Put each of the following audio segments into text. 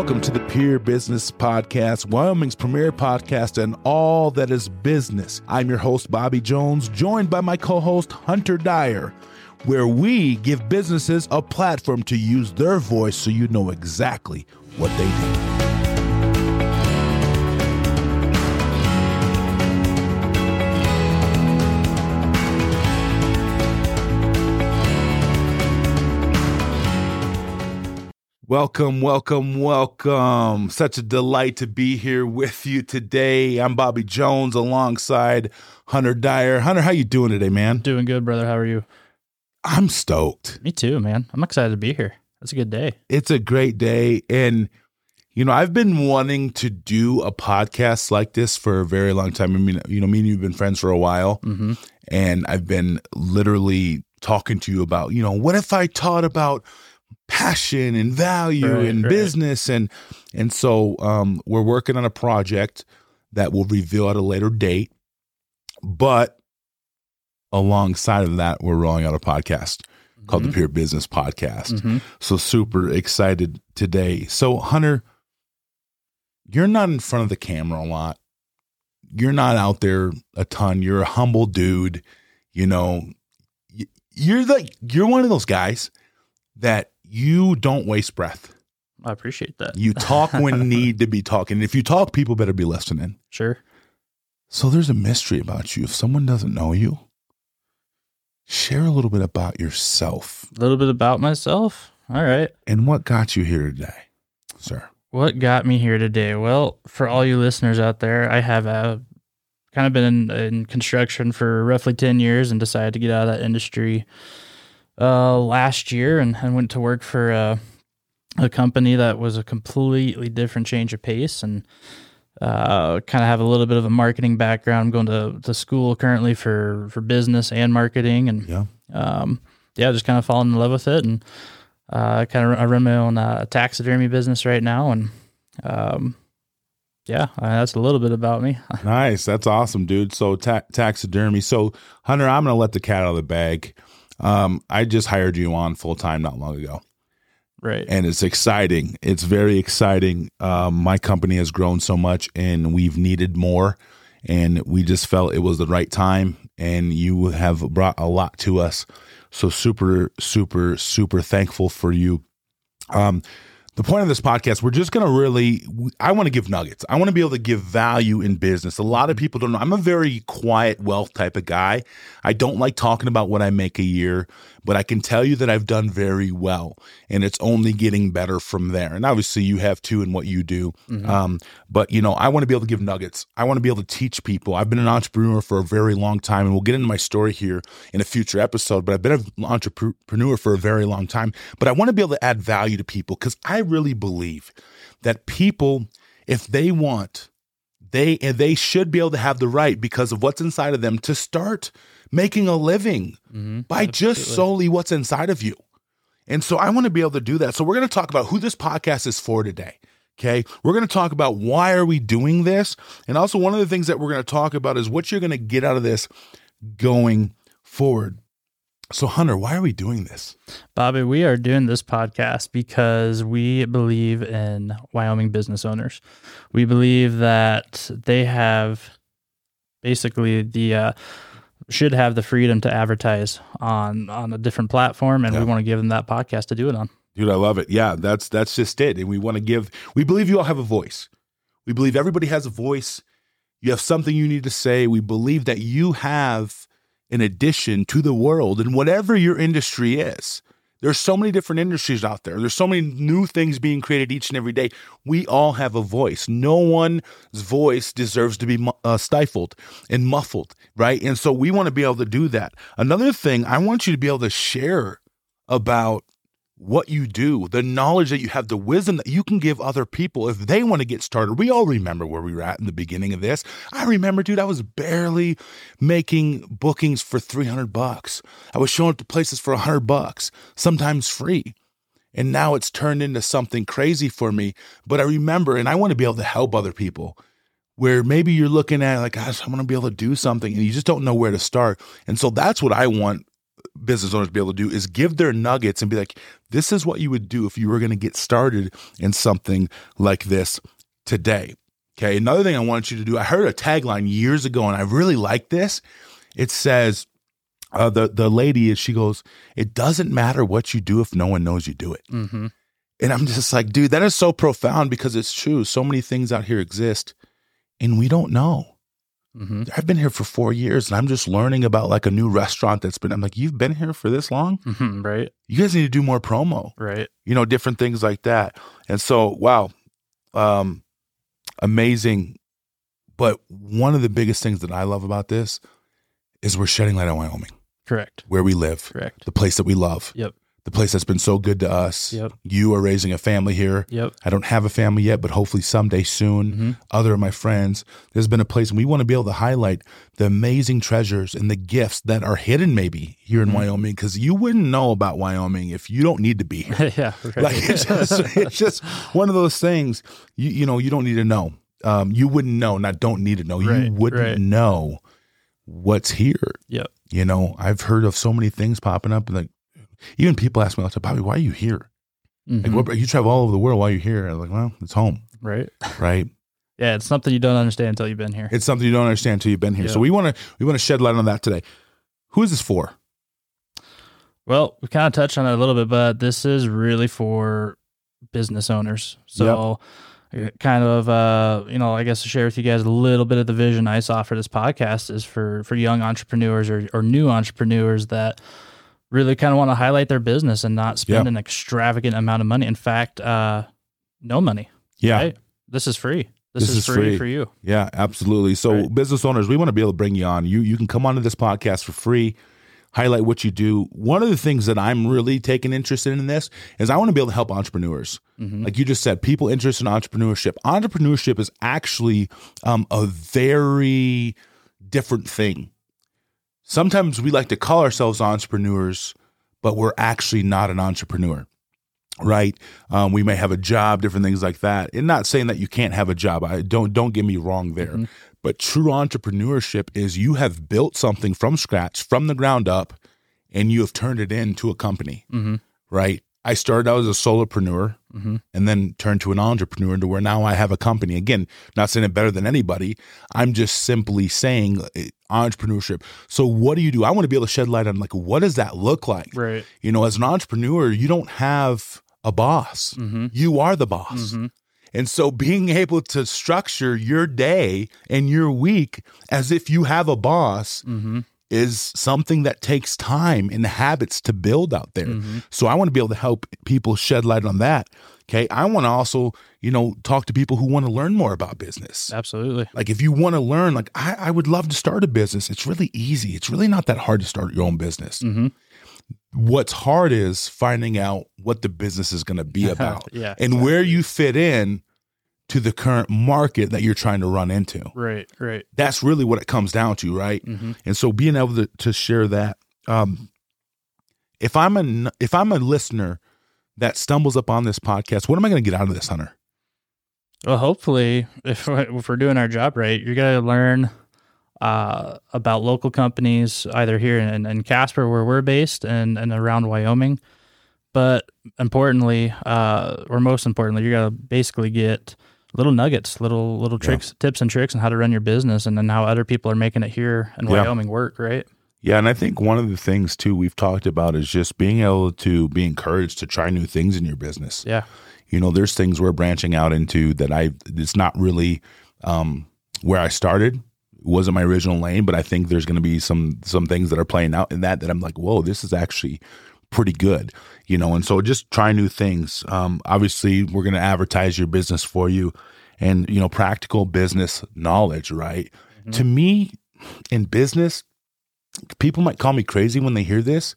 Welcome to the Peer Business Podcast, Wyoming's premier podcast and all that is business. I'm your host, Bobby Jones, joined by my co host, Hunter Dyer, where we give businesses a platform to use their voice so you know exactly what they do. Welcome, welcome, welcome. Such a delight to be here with you today. I'm Bobby Jones alongside Hunter Dyer. Hunter, how you doing today, man? Doing good, brother. How are you? I'm stoked. Me too, man. I'm excited to be here. It's a good day. It's a great day and you know, I've been wanting to do a podcast like this for a very long time. I mean, you know, me and you've been friends for a while, Mm-hmm. and I've been literally talking to you about, you know, what if I taught about passion and value Right, and right. business and and so um we're working on a project that will reveal at a later date but alongside of that we're rolling out a podcast called the Peer Business Podcast. Mm-hmm. So super excited today. So Hunter, you're not in front of the camera a lot. You're not out there a ton. You're a humble dude. You know, you're like you're one of those guys that you don't waste breath. I appreciate that. You talk when need to be talking. If you talk, people better be listening. Sure. So there's a mystery about you. If someone doesn't know you, share a little bit about yourself A little bit about myself. All right. and what got you here today, sir. What got me here today? Well, for all you listeners out there, I have uh, kind of been in, in construction for roughly 10 years and decided to get out of that industry uh, last year and, and went to work for uh, a company that was a completely different change of pace and uh, kind of have a little bit of a marketing background. I'm going to, to school currently for, for business and marketing and Yeah. um, yeah, just kind of falling in love with it, and uh, kind of I run my own uh, taxidermy business right now, and um, yeah, that's a little bit about me. Nice. That's awesome, dude. So ta- taxidermy. So Hunter, I'm going to let the cat out of the bag. Um, I just hired you on full time not long ago, right. and it's exciting. It's very exciting. Um, my company has grown so much, and we've needed more, and we just felt it was the right time. And you have brought a lot to us. So super, super, super thankful for you. Um, the point of this podcast, we're just going to really, I want to give nuggets. I want to be able to give value in business. A lot of people don't know. I'm a very quiet wealth type of guy. I don't like talking about what I make a year, but I can tell you that I've done very well and it's only getting better from there. And obviously you have too in what you do. Um, but you know, I want to be able to give nuggets. I want to be able to teach people. I've been an entrepreneur for a very long time and we'll get into my story here in a future episode, but I've been an entrepreneur for a very long time, but I want to be able to add value to people because I really believe that people, if they want, they and they should be able to have the right because of what's inside of them to start making a living Mhm. by just solely what's inside of you. And so I want to be able to do that. So we're going to talk about who this podcast is for today. Okay. We're going to talk about why are we doing this? And also one of the things that we're going to talk about is what you're going to get out of this going forward. So Hunter, why are we doing this? Bobby, we are doing this podcast because we believe in Wyoming business owners. We believe that they have basically the uh, should have the freedom to advertise on on a different platform, and Yeah. we want to give them that podcast to do it on. Dude, I love it. Yeah, that's that's just it. And we want to give we believe you all have a voice. We believe everybody has a voice. You have something you need to say. We believe that you have an addition to the world in whatever your industry is. There's so many different industries out there. There's so many new things being created each and every day. We all have a voice. No one's voice deserves to be uh, stifled and muffled, right? And so we want to be able to do that. Another thing, I want you to be able to share about what you do, the knowledge that you have, the wisdom that you can give other people if they want to get started. We all remember where we were at in the beginning of this. I remember, dude, I was barely making bookings for 300 bucks. I was showing up to places for 100 bucks, sometimes free. And now it's turned into something crazy for me. But I remember, and I want to be able to help other people where maybe you're looking at like, gosh, I want to be able to do something and you just don't know where to start. And so that's what I want business owners be able to do is give their nuggets and be like, this is what you would do if you were going to get started in something like this today. Okay. Another thing I want you to do, I heard a tagline years ago and I really like this. It says, uh, the the lady is she goes, it doesn't matter what you do if no one knows you do it. Mm-hmm. And I'm just like, dude, that is so profound because it's true. So many things out here exist and we don't know. Mm-hmm. I've been here for four years and I'm just learning about like a new restaurant that's been, I'm like, you've been here for this long? Mm-hmm. Right. You guys need to do more promo, Right. you know, different things like that. And so, wow, um, amazing. But one of the biggest things that I love about this is we're shedding light on Wyoming, Correct. where we live, Correct. the place that we love, Yep. The place that's been so good to us. Yep. You are raising a family here. Yep. I don't have a family yet, but hopefully someday soon. Mm-hmm. Other of my friends, there's been a place, and we want to be able to highlight the amazing treasures and the gifts that are hidden maybe here in Mhm. Wyoming, because you wouldn't know about Wyoming if you don't need to be here. yeah. Right. like it's just, it's just one of those things you you know you don't need to know. Um, you wouldn't know, not don't need to know. Right, you wouldn't right. know what's here. Yep. You know, I've heard of so many things popping up, and like even people ask me all the time, Bobby, why are you here? Like, Mhm. what, you travel all over the world. Why are you here? I'm like, well, it's home, Right. right? Yeah. It's something you don't understand until you've been here. It's something you don't understand until you've been here. Yeah. So we want to we want to shed light on that today. Who is this for? Well, we kind of touched on it a little bit, but this is really for business owners. So, uh, kind of, uh, you know, I guess to share with you guys a little bit of the vision I saw for this podcast is for for young entrepreneurs or or new entrepreneurs that really kind of want to highlight their business and not spend Yeah. an extravagant amount of money. In fact, uh, no money. Yeah. Right? This is free. This, This is, is free, free. for you. Yeah, absolutely. So Right. business owners, we want to be able to bring you on. You you can come onto this podcast for free, highlight what you do. One of the things that I'm really taking interest in in this is I want to be able to help entrepreneurs. Mhm. Like you just said, people interested in entrepreneurship. Entrepreneurship is actually um, a very different thing. Sometimes we like to call ourselves entrepreneurs, but we're actually not an entrepreneur right? Um, we may have a job, different things like that. And not saying that you can't have a job. I don't don't get me wrong there. Mhm. But true entrepreneurship is you have built something from scratch, from the ground up, and you have turned it into a company, Mm-hmm. right? I started out as a solopreneur Mm-hmm. and then turned to an entrepreneur to where now I have a company. Again, not saying it better than anybody. I'm just simply saying uh, entrepreneurship. So what do you do? I want to be able to shed light on like what does that look like? Right. You know, as an entrepreneur, you don't have a boss. Mm-hmm. You are the boss. Mm-hmm. And so being able to structure your day and your week as if you have a boss Mm-hmm. Is something that takes time and habits to build out there. Mm-hmm. So I want to be able to help people shed light on that. Okay. I want to also, you know, talk to people who want to learn more about business. Absolutely. Like if you want to learn, like I, I would love to start a business. It's really easy. It's really not that hard to start your own business. Mm-hmm. What's hard is finding out what the business is going to be about yeah. and where you fit in to the current market that you're trying to run into. Right. Right. That's really what it comes down to, right? Mm-hmm. And so being able to, to share that, um, if I'm a if I'm a listener that stumbles upon this podcast, what am I going to get out of this, Hunter? Well, hopefully, if, if we're doing our job right, you're going to learn uh, about local companies, either here in, in Casper, where we're based, and, and around Wyoming. But importantly, uh, or most importantly, you're going to basically get little nuggets, little little Yeah. tricks, tips, and tricks on how to run your business, and then how other people are making it here in Yeah. Wyoming work. Right? Yeah, and I think one of the things too we've talked about is just being able to be encouraged to try new things in your business. Yeah. You know, there's things we're branching out into that I it's not really um, where I started. It wasn't my original lane, but I think there's going to be some some things that are playing out in that that I'm like, whoa, this is actually pretty good. You know, and so just try new things. Um, obviously, we're going to advertise your business for you, and you know, practical business knowledge. Right? Mhm. To me, in business, people might call me crazy when they hear this.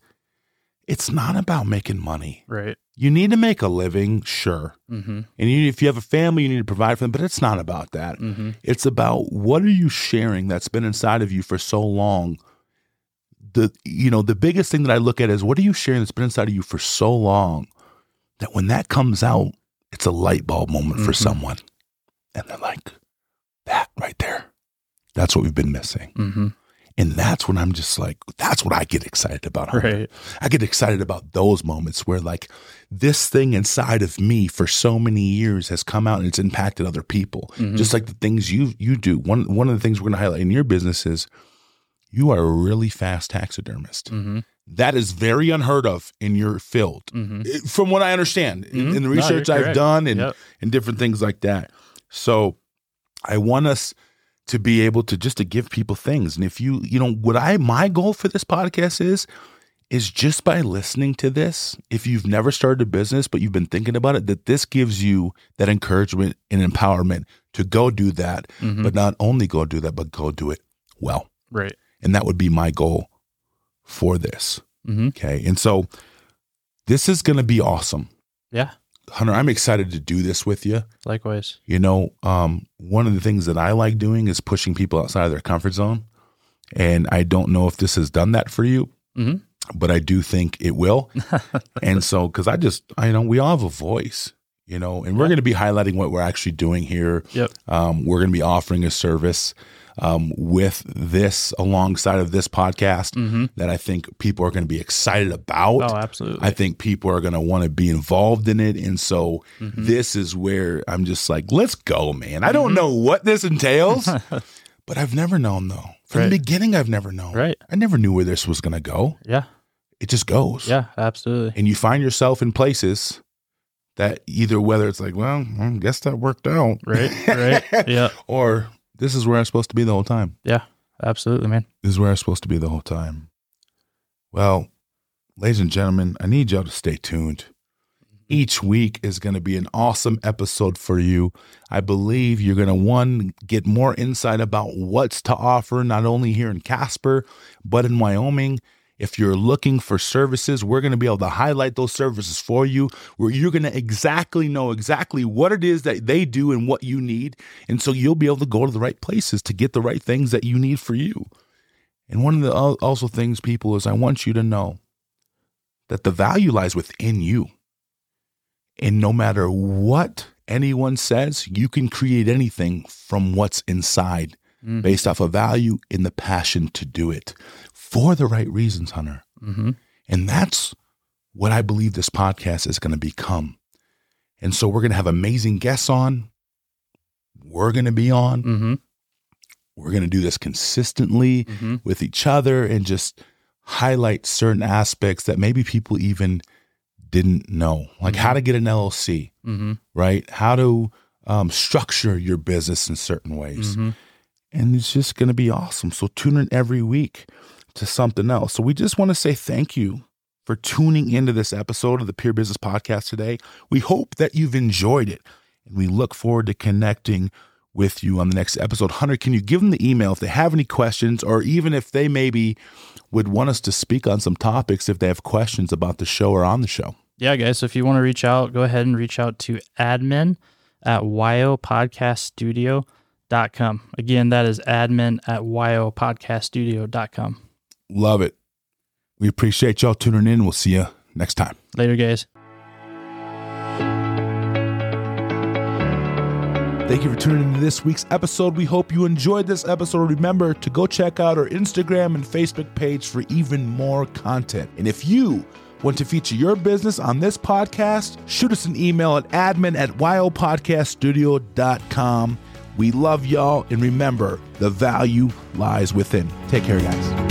It's not about making money. Right. You need to make a living, sure. Mm-hmm. And you, if you have a family, you need to provide for them, but it's not about that. Mm-hmm. It's about what are you sharing that's been inside of you for so long. The you know, the biggest thing that I look at is what are you sharing that's been inside of you for so long that when that comes out, it's a light bulb moment for Mhm. someone. And they're like, that right there. That's what we've been missing. Mm-hmm. And that's when I'm just like, that's what I get excited about. Right. I get excited about those moments where like this thing inside of me for so many years has come out and it's impacted other people. Mhm. Just like the things you you do. One one of the things we're going to highlight in your business is you are a really fast taxidermist. Mm-hmm. That is very unheard of in your field. Mm-hmm. From what I understand in- Mhm. in the research you're I've correct. done and Yep. and different things like that. So I want us to be able to just to give people things. And if you, you know, what I my goal for this podcast is is just by listening to this, if you've never started a business but you've been thinking about it, that this gives you that encouragement and empowerment to go do that, Mhm. but not only go do that, but go do it well. Right. And that would be my goal for this. Mm-hmm. Okay. And so this is going to be awesome. Yeah. Hunter, I'm excited to do this with you. Likewise. You know, um, one of the things that I like doing is pushing people outside of their comfort zone. And I don't know if this has done that for you, Mhm. but I do think it will. and so, because I just, I know we all have a voice, you know, and we're Yeah. going to be highlighting what we're actually doing here. Yep. Um, we're going to be offering a service um, with this alongside of this podcast Mm-hmm. that I think people are going to be excited about. Oh, absolutely. I think people are going to want to be involved in it. And so Mhm. this is where I'm just like, let's go, man. I don't Mhm. know what this entails, but I've never known though. From Right. the beginning, I've never known. right. I never knew where this was going to go. Yeah. It just goes. Yeah. Absolutely. And you find yourself in places that either whether it's like, well, I guess that worked out. Right. Right. yeah. or this is where I'm supposed to be the whole time. Yeah, absolutely, man. This is where I'm supposed to be the whole time. Well, ladies and gentlemen, I need y'all to stay tuned. Mm-hmm. Each week is going to be an awesome episode for you. I believe you're going to, one, get more insight about what's to offer, not only here in Casper, but in Wyoming. If you're looking for services, we're going to be able to highlight those services for you, where you're going to exactly know exactly what it is that they do and what you need. And so you'll be able to go to the right places to get the right things that you need for you. And one of the also things, people, is I want you to know that the value lies within you. And no matter what anyone says, you can create anything from what's inside Mm-hmm. based off of value and the passion to do it for the right reasons, Hunter. Mm-hmm. And that's what I believe this podcast is going to become. And so we're going to have amazing guests on. We're going to be on. Mm-hmm. We're going to do this consistently Mm-hmm. with each other and just highlight certain aspects that maybe people even didn't know, like how to get an LLC, Mm-hmm. right? How to um, structure your business in certain ways. Mm-hmm. And it's just going to be awesome. So tune in every week to something else. So we just want to say thank you for tuning into this episode of the Peer Business Podcast today. We hope that you've enjoyed it and we look forward to connecting with you on the next episode. Hunter, can you give them the email if they have any questions or even if they maybe would want us to speak on some topics if they have questions about the show or on the show? Yeah, guys. So if you want to reach out, go ahead and reach out to admin at yopodcaststudio.com. Again, that is admin at yopodcaststudio.com. Love it. We appreciate y'all tuning in. We'll see you next time. Later, guys. Thank you for tuning into this week's episode. We hope you enjoyed this episode. Remember to go check out our Instagram and Facebook page for even more content. And if you want to feature your business on this podcast, shoot us an email at admin at yopodcaststudio.com. We love y'all, and remember, the value lies within. Take care, guys.